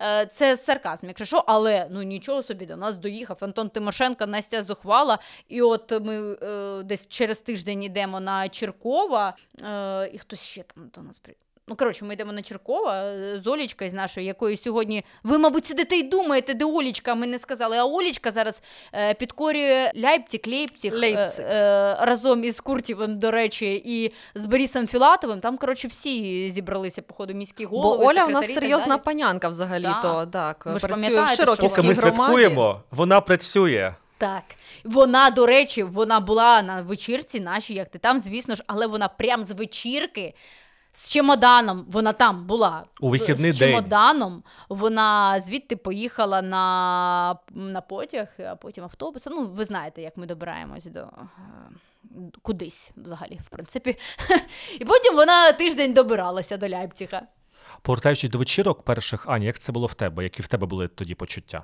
Е, Це сарказм, якщо що, але ну нічого собі до нас доїхав. Антон Тимошенко, Настя Зухвала. І от ми е, десь через тиждень йдемо на Черкова, е, і хтось ще там до нас приїхав. Ну, коротше, ми йдемо на Черкова е, з Олічкою з нашою, якої сьогодні. Ви, мабуть, сидите і думаєте, де Олічка, ми не сказали. А Олічка зараз е, підкорює Ляйпциг, Лейпциг, е, е, разом із Куртєвим, до речі, і з Борисом Філатовим. Там, коротше, всі зібралися, походу, міські голови. Бо Оля у нас серйозна далі. панянка взагалі, Так. то так, Ви ж пам'ятаєте, що Поки ми громаді. святкуємо, вона працює. Так. Вона, до речі, вона була на вечірці нашій, як ти там, звісно ж, але вона прям з вечірки. З чемоданом вона там була У вихідний з день. чемоданом. Вона звідти поїхала на, на потяг, а потім автобусом. Ну, ви знаєте, як ми добираємось до е, кудись взагалі, в принципі. І потім вона тиждень добиралася до Ляйпціга. Повертаючись до вечірок перших, Аня, як це було в тебе? Які в тебе були тоді почуття?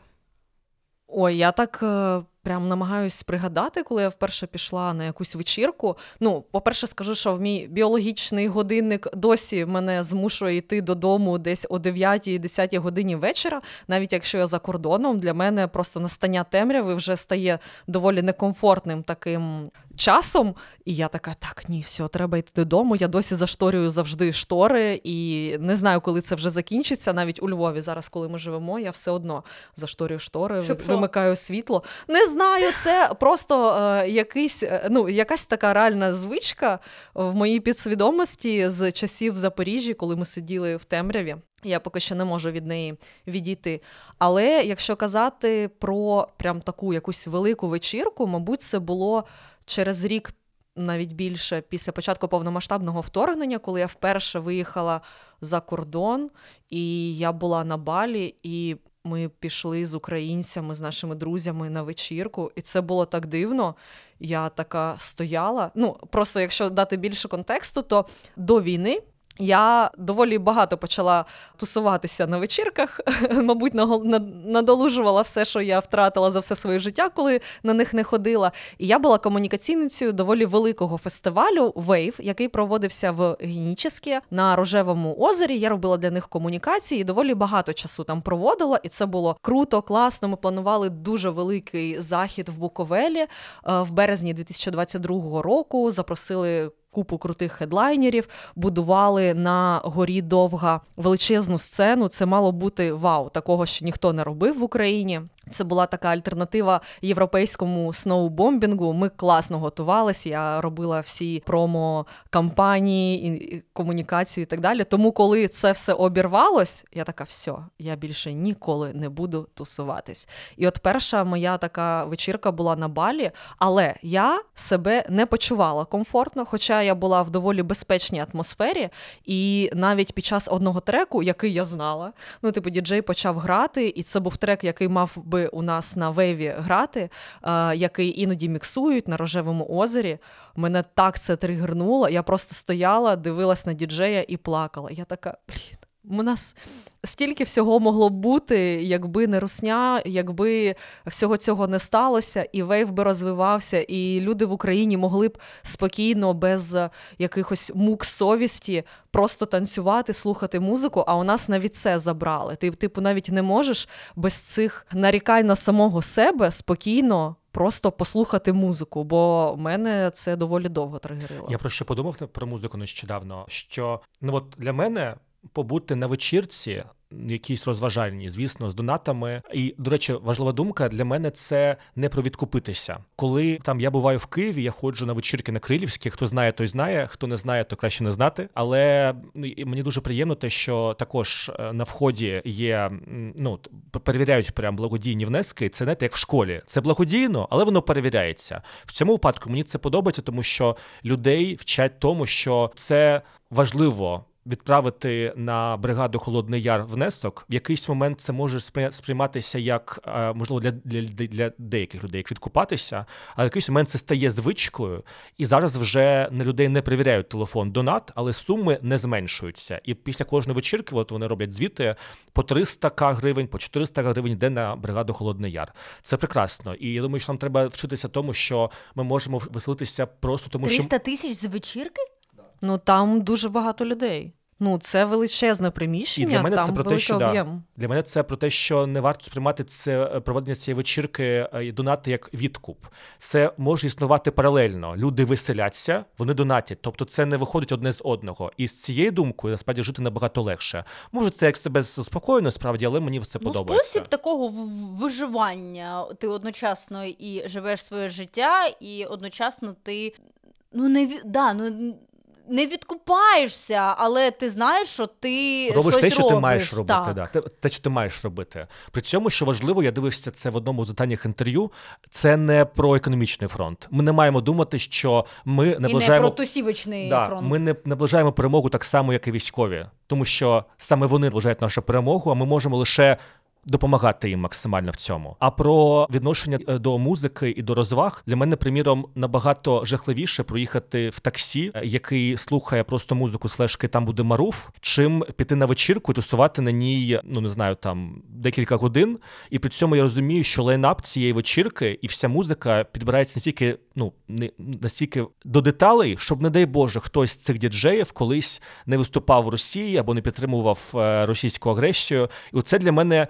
Ой, я так е, прям намагаюсь пригадати, коли я вперше пішла на якусь вечірку. Ну, по-перше, скажу, що в мій біологічний годинник досі мене змушує йти додому десь о 9-10 годині вечора. Навіть якщо я за кордоном, для мене просто настання темряви вже стає доволі некомфортним таким часом. І я така, так, ні, все, треба йти додому. Я досі зашторюю завжди штори, і не знаю, коли це вже закінчиться. Навіть у Львові зараз, коли ми живемо, я все одно зашторюю штори, Щоб що? вимикаю світло. Не знаю, це просто е, якийсь, е, ну, якась така реальна звичка в моїй підсвідомості з часів в Запоріжжі, коли ми сиділи в темряві. Я поки що не можу від неї відійти. Але якщо казати про прям таку якусь велику вечірку, мабуть, це було через рік. Навіть більше після початку повномасштабного вторгнення, коли я вперше виїхала за кордон, і я була на балі, і ми пішли з українцями, з нашими друзями на вечірку, і це було так дивно. Я така стояла. Ну, просто якщо дати більше контексту, то до війни. Я доволі багато почала тусуватися на вечірках. Мабуть, надолужувала все, що я втратила за все своє життя, коли на них не ходила. І я була комунікаційницею доволі великого фестивалю Wave, який проводився в Геніческе на Рожевому озері. Я робила для них комунікації і доволі багато часу там проводила. І це було круто, класно. Ми планували дуже великий захід в Буковелі е, в березні 2022 року. Запросили. Купу крутих хедлайнерів будували на горі довга величезну сцену. Це мало бути вау, такого ще ніхто не робив в Україні. Це була така альтернатива європейському сноубомбінгу. Ми класно готувалися. Я робила всі промо-кампанії, і- і комунікацію і так далі. Тому, коли це все обірвалось, я така, все, я більше ніколи не буду тусуватись. І от перша моя така вечірка була на балі, але я себе не почувала комфортно, хоча я була в доволі безпечній атмосфері. І навіть під час одного треку, який я знала, ну, типу, діджей почав грати, і це був трек, який мав би у нас на вейві грати, е, який іноді міксують на рожевому озері. Мене так це тригернуло. Я просто стояла, дивилась на діджея і плакала. Я така, блін, у нас стільки всього могло б бути, якби не русня, якби всього цього не сталося, і вейв би розвивався, і люди в Україні могли б спокійно, без якихось мук совісті, просто танцювати, слухати музику. А у нас навіть це забрали. Ти, типу, навіть не можеш без цих нарікань на самого себе спокійно. Просто послухати музику, бо мене це доволі довго тригерило. Я про що подумав про музику нещодавно, що ну от для мене побути на вечірці. Якісь розважальні, звісно, з донатами. І, до речі, важлива думка для мене це не про відкупитися. Коли там я буваю в Києві, я ходжу на вечірки на Крилівській. Хто знає, той знає. Хто не знає, то краще не знати. Але ну, мені дуже приємно те, що також е, на вході є ну перевіряють прям благодійні внески. Це знаєте, як в школі. Це благодійно, але воно перевіряється. В цьому випадку мені це подобається, тому що людей вчать тому, що це важливо відправити на бригаду Холодний Яр внесок, в якийсь момент це може сприй- сприйматися як е, можливо для, для, для деяких людей, як відкупатися, а в якийсь момент це стає звичкою, і зараз вже на людей не перевіряють телефон донат, але суми не зменшуються. І після кожної вечірки, от вони роблять звіти по 300 к гривень, по 400 к гривень йде на бригаду Холодний Яр. Це прекрасно. І я думаю, що нам треба вчитися тому, що ми можемо веселитися просто тому, що 300 тисяч з вечірки? Ну там дуже багато людей. Ну, це величезне приміщення, І для мене це про те, що, да. Для мене це про те, що не варто сприймати це е, проведення цієї вечірки е, і донати як відкуп. Це може існувати паралельно. Люди веселяться, вони донатять. Тобто це не виходить одне з одного. І з цією думкою насправді жити набагато легше. Може, це як себе спокійно, справді, але мені це Ну, подобається. спосіб такого виживання. Ти одночасно і живеш своє життя, і одночасно ти ну не да, ну. Не відкупаєшся, але ти знаєш, що ти Робиш щось те, що робиш. ти маєш робити. так. Да. Те, те, що ти маєш робити. При цьому, що важливо, я дивився це в одному з останніх інтерв'ю. Це не про економічний фронт. Ми не маємо думати, що ми І не наближаємо про тусівочний Да, фронт. ми не наближаємо перемогу так само, як і військові, тому що саме вони наближають нашу перемогу, а ми можемо лише. Допомагати їм максимально в цьому. А про відношення е, до музики і до розваг для мене, приміром, набагато жахливіше проїхати в таксі, е, який слухає просто музику слешки там буде маруф, чим піти на вечірку і тусувати на ній, ну не знаю, там декілька годин. І при цьому я розумію, що лайнап цієї вечірки і вся музика підбирається настільки, ну не настільки до деталей, щоб, не дай Боже, хтось з цих діджеїв колись не виступав в Росії або не підтримував е, російську агресію. І оце для мене.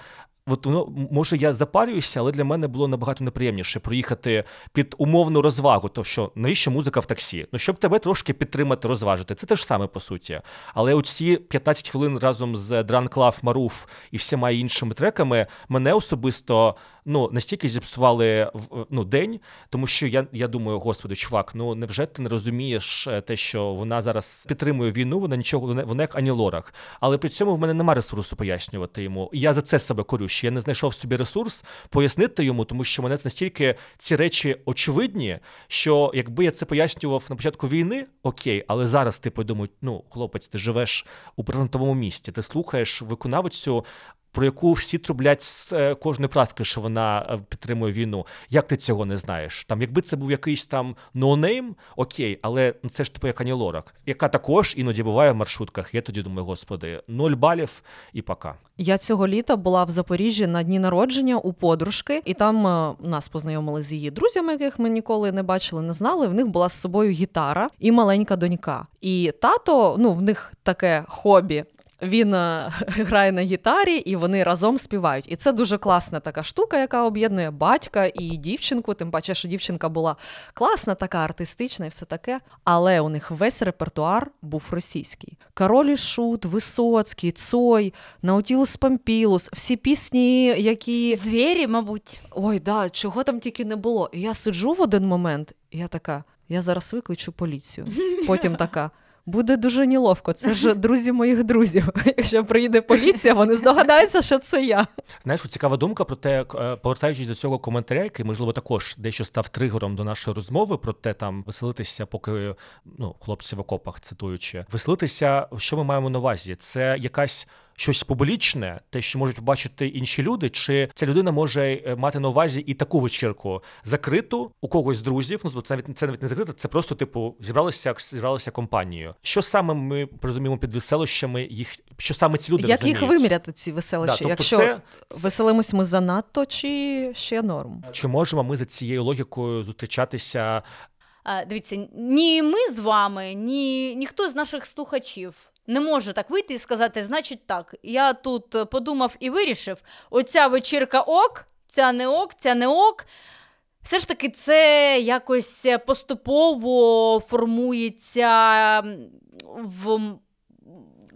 От воно може я запарююся, але для мене було набагато неприємніше проїхати під умовну розвагу. То що навіщо музика в таксі? Ну щоб тебе трошки підтримати, розважити. Це те ж саме по суті. Але оці 15 хвилин разом з Дран Клав, Маруф і всіма іншими треками мене особисто ну настільки зіпсували ну день, тому що я, я думаю, господи, чувак, ну невже ти не розумієш е, те, що вона зараз підтримує війну, вона нічого вона, як ані лорак. Але при цьому в мене немає ресурсу пояснювати йому. І я за це себе корю, що я не знайшов собі ресурс пояснити йому, тому що мене настільки ці речі очевидні, що якби я це пояснював на початку війни, окей, але зараз ти подумають, ну хлопець, ти живеш у прифронтовому місті, ти слухаєш виконавцю. Про яку всі трублять з е, кожної праски, що вона е, підтримує війну. Як ти цього не знаєш? Там, якби це був якийсь там no name, окей, але ну, це ж типу як Ані Лорак, яка також іноді буває в маршрутках. Я тоді думаю, господи, ноль балів і пока. Я цього літа була в Запоріжжі на дні народження у подружки, і там е, нас познайомили з її друзями, яких ми ніколи не бачили, не знали. В них була з собою гітара і маленька донька. І тато, ну в них таке хобі. Він е, грає на гітарі, і вони разом співають. І це дуже класна така штука, яка об'єднує батька і дівчинку. Тим паче, що дівчинка була класна, така артистична і все таке. Але у них весь репертуар був російський. Король і Шут, Висоцький, Цой, Наутілус Пампілус, всі пісні, які. Звірі, мабуть. Ой, да, чого там тільки не було. І я сиджу в один момент, і я така: я зараз викличу поліцію. Потім така. Буде дуже неловко. Це ж друзі моїх друзів. Якщо приїде поліція, вони здогадаються, що це я. Знаєш, цікава думка про те, е, повертаючись до цього коментаря, який, можливо, також дещо став тригером до нашої розмови про те, там веселитися, поки ну, хлопці в окопах цитуючи, веселитися, що ми маємо на увазі? Це якась. Щось публічне, те, що можуть побачити інші люди, чи ця людина може е, мати на увазі і таку вечірку закриту у когось з друзів. Ну тобто це навіть це навіть не закрита, це просто типу зібралися зібралися компанією. Що саме ми розуміємо під веселищами? Їх що саме ці люди Як їх виміряти, ці веселища? Да, тобто Якщо це- веселимось ми занадто, чи ще норм? Чи можемо ми за цією логікою зустрічатися? Дивіться, ні ми з вами, ні ніхто з наших слухачів не може так вийти і сказати, значить так, я тут е, подумав і вирішив, оця вечірка ок, ця не ок, ця не ок. Все ж таки, це якось поступово формується в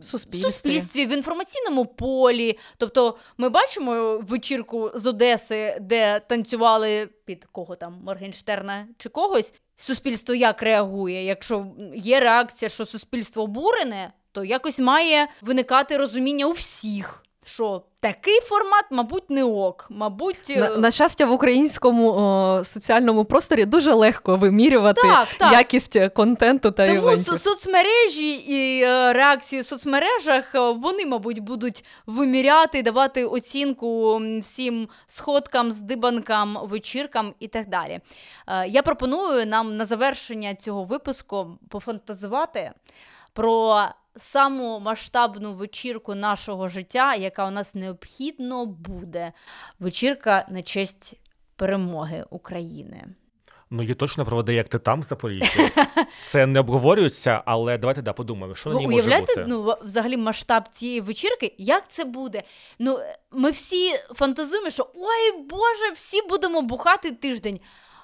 в Суспільстві. суспільстві, в інформаційному полі. Тобто, ми бачимо вечірку з Одеси, де танцювали під кого там Моргенштерна чи когось. Суспільство як реагує? Якщо є реакція, що суспільство обурене, то якось має виникати розуміння у всіх. що такий формат, мабуть, не ок. Мабуть, е, На, на щастя, в українському о, соціальному просторі дуже легко вимірювати Так, так. якість контенту та Тому івентів. соцмережі і е, реакції в соцмережах е, вони, мабуть, будуть виміряти, давати оцінку всім сходкам, здибанкам, вечіркам і так далі. Я пропоную нам на завершення цього випуску пофантазувати про саму масштабну вечірку нашого життя, яка у нас необхідно буде. Вечірка на честь перемоги України. Ну, її точно проведе, як ти там в Запоріжжі. Це не обговорюється, але давайте да, подумаємо, що на Ви ній може уявляєте, бути. ну, взагалі масштаб цієї вечірки, як це буде? Ну, ми всі фантазуємо, що ой Боже, всі будемо бухати тиждень.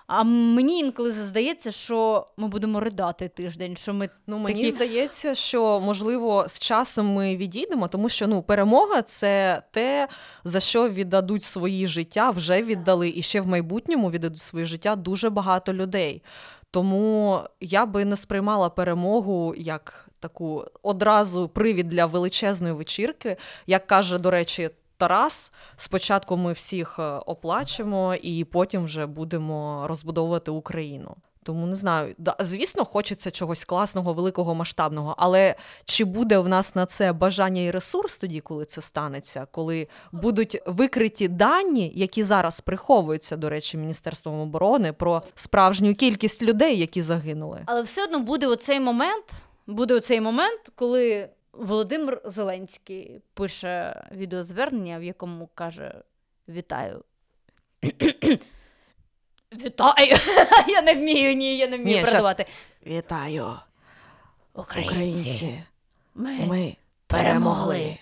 А мені інколи здається, що ми будемо ридати тиждень, що ми Ну, мені такі- здається, що можливо з часом ми відійдемо, тому що ну перемога це те, за що віддадуть свої життя, вже віддали, і ще в майбутньому віддадуть свої життя дуже багато людей. Тому я би не сприймала перемогу як таку одразу привід для величезної вечірки, як каже, до речі. Тарас, спочатку ми всіх е, оплачемо, і потім вже будемо розбудовувати Україну. Тому не знаю. Звісно, хочеться чогось класного, великого, масштабного. Але чи буде в нас на це бажання і ресурс тоді, коли це станеться, коли будуть викриті дані, які зараз приховуються, до речі, Міністерством оборони про справжню кількість людей, які загинули? Але все одно буде оцей момент, буде оцей момент, коли Володимир Зеленський пише відеозвернення, в якому каже: Вітаю. Вітаю! Я не вмію, ні, я не вмію Ні, передавати. Вітаю, Українці, ми, Ми перемогли.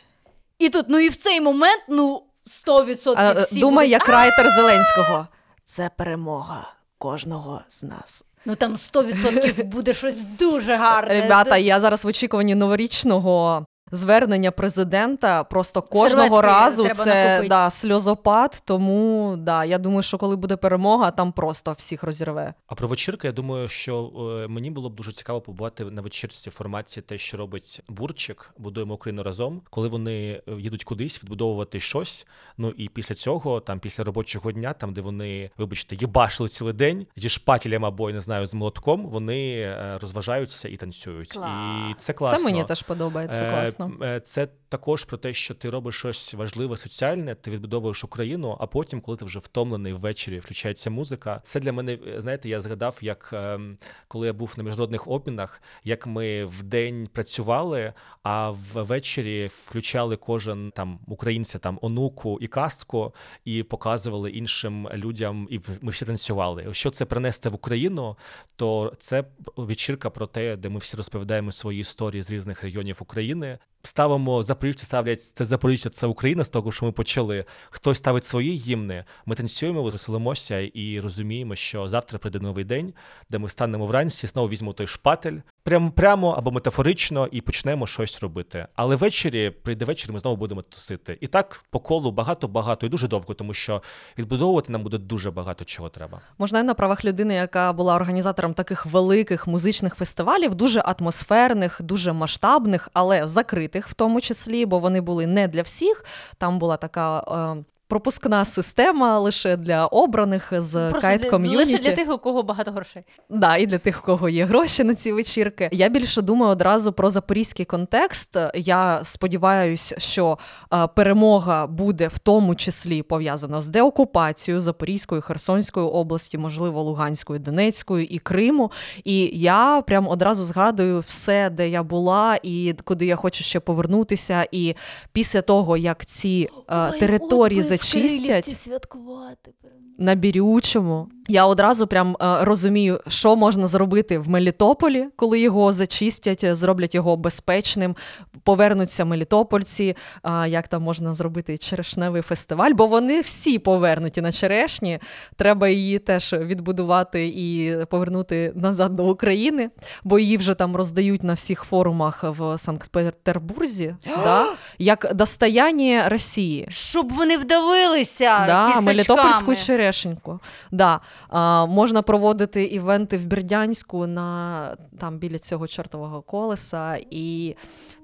І тут, ну і в цей момент, ну, 100% А, всі думай, будуть, як райтер Зеленського. Це перемога кожного з нас. Ну там 100% буде щось дуже гарне. Ребята, я зараз в очікуванні новорічного звернення президента. Просто кожного Серветки разу треба це да, сльозопад. Тому да, я думаю, що коли буде перемога, там просто всіх розірве. А про вечірки, я думаю, що е, мені було б дуже цікаво побувати на вечірці в форматі те, що робить Бурчик, будуємо Україну разом, коли вони е, їдуть кудись відбудовувати щось. Ну і після цього, там після робочого дня, там де вони, вибачте, їбашили цілий день зі шпателем або я не знаю, з молотком, вони е, розважаються і танцюють. Клас. І це класно. Це мені теж подобається. Е, Класно. е, Це також про те, що ти робиш щось важливе соціальне, ти відбудовуєш Україну, а потім, коли ти вже втомлений ввечері, включається музика. Це для мене, знаєте, я згадав, як ем, коли я був на міжнародних обмінах, як ми в день працювали, а ввечері включали кожен там українця, там онуку і кастку, і показували іншим людям, і ми всі танцювали. Якщо це принести в Україну, то це вечірка про те, де ми всі розповідаємо свої історії з різних регіонів України. Ставимо запоріжці, ставлять це Запоріжжя, це Україна з того, що ми почали. Хтось ставить свої гімни. Ми танцюємо, веселимося і розуміємо, що завтра прийде новий день, де ми станемо вранці, знову візьмемо той шпатель, прямо прямо або метафорично, і почнемо щось робити. Але ввечері прийде вечір, ми знову будемо тусити. І так по колу багато-багато і дуже довго, тому що відбудовувати нам буде дуже багато чого треба. Можна на правах людини, яка була організатором таких великих музичних фестивалів, дуже атмосферних, дуже масштабних, але закритих в тому числі, бо вони були не для всіх. Там була така. Е, Пропускна система лише для обраних з Просто кайт ком'юніті. лише для тих, у кого багато грошей. Да, і для тих, у кого є гроші на ці вечірки. Я більше думаю одразу про запорізький контекст. Я сподіваюся, що е, перемога буде в тому числі пов'язана з деокупацією Запорізької, Херсонської області, можливо, Луганської, Донецької і Криму. І я прям одразу згадую все, де я була, і куди я хочу ще повернутися. І після того, як ці е, території зачистять святкувати. на Бірючому. Я одразу прям е, розумію, що можна зробити в Мелітополі, коли його зачистять, зроблять його безпечним, повернуться мелітопольці. А як там можна зробити черешневий фестиваль? Бо вони всі повернуті на черешні. Треба її теж відбудувати і повернути назад до України, бо її вже там роздають на всіх форумах в Санкт-Петербурзі. да? Як достояння Росії. Щоб вони вдавилися Да. Мелітопольську черешеньку. Да. А, можна проводити івенти в Бердянську на там біля цього чортового колеса. І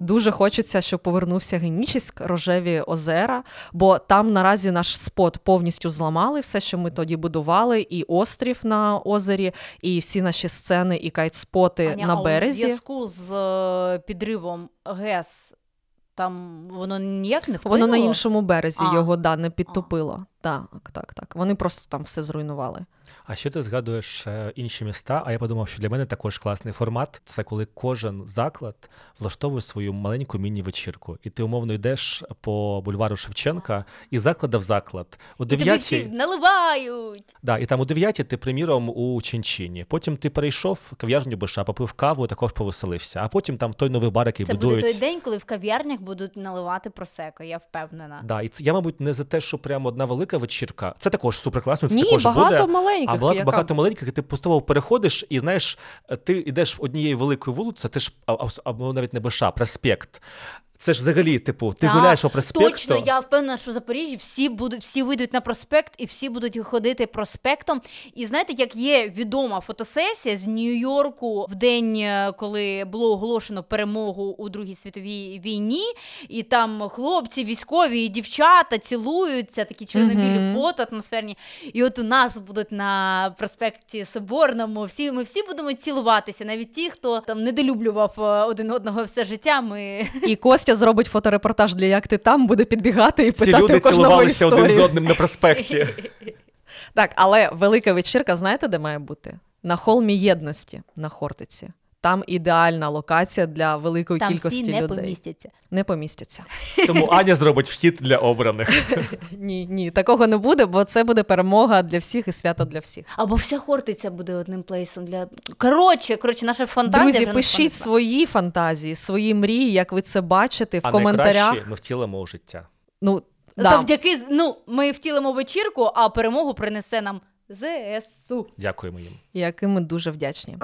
дуже хочеться, щоб повернувся Генічіськ, рожеві озера, бо там наразі наш спот повністю зламали все, що ми тоді будували, і острів на озері, і всі наші сцени, і кайтспоти Аня, на а у березі. зв'язку з е, підривом ГЕС там воно ніяк не вплинуло? Воно на іншому березі А. його да, не підтопило. Так, так, так. Вони просто там все зруйнували. А ще ти згадуєш е, інші міста? А я подумав, що для мене також класний формат. Це коли кожен заклад влаштовує свою маленьку міні-вечірку. І ти умовно йдеш по бульвару Шевченка і з закладу в заклад. У І тобі всі наливають. Да, і там у 9 ти, приміром, у Чинчині. Потім ти перейшов в кав'ярню Биша, попив каву, також повеселився. А потім там той новий бар, який Це будують. буде той день, коли в кав'ярнях будуть наливати просеко, я впевнена. Да, і це я, мабуть, не за те, що прямо одна велика вечірка. Це також суперкласно, це Ні, також багато буде. маленьких. А багато, яка- багато маленьких, і ти поступово переходиш, і знаєш, ти йдеш однією великою вулицею, ти ж або навіть не Биша, проспект. Це ж взагалі, типу, ти Так, гуляєш по проспекту. Точно, я впевнена, що в Запоріжжі всі будуть всі вийдуть на проспект і всі будуть ходити проспектом. І знаєте, як є відома фотосесія з Нью-Йорку в день, е, коли було оголошено перемогу у Другій світовій війні, і там хлопці, військові і дівчата цілуються, такі чорно-білі Мгм. фото атмосферні. І от у нас будуть на проспекті Соборному. Всі ми всі будемо цілуватися, навіть ті, хто там недолюблював е, один одного все життя. Ми І Костя зробить фоторепортаж для як ти там, буде підбігати і Ці питати люди у кожного цілувалися історію. один з одним на проспекті. Так, але велика вечірка, знаєте, де має бути? На холмі єдності на Хортиці. Там ідеальна локація для великої там кількості всі не людей. помістяться. Не помістяться. Тому Аня зробить вхід для обраних. Ні, ні, такого не буде, бо це буде перемога для всіх і свято для всіх. Або вся Хортиця буде одним плейсом для. Коротше, коротше, наша фантазія. Друзі, вже пишіть свої фантазії, свої мрії, як ви це бачите в А коментарях. найкраще ми втілимо у життя. Ну, да. Завдяки ну, ми втілимо вечірку, а перемогу принесе нам ЗСУ. Дякуємо їм. яким ми дуже вдячні.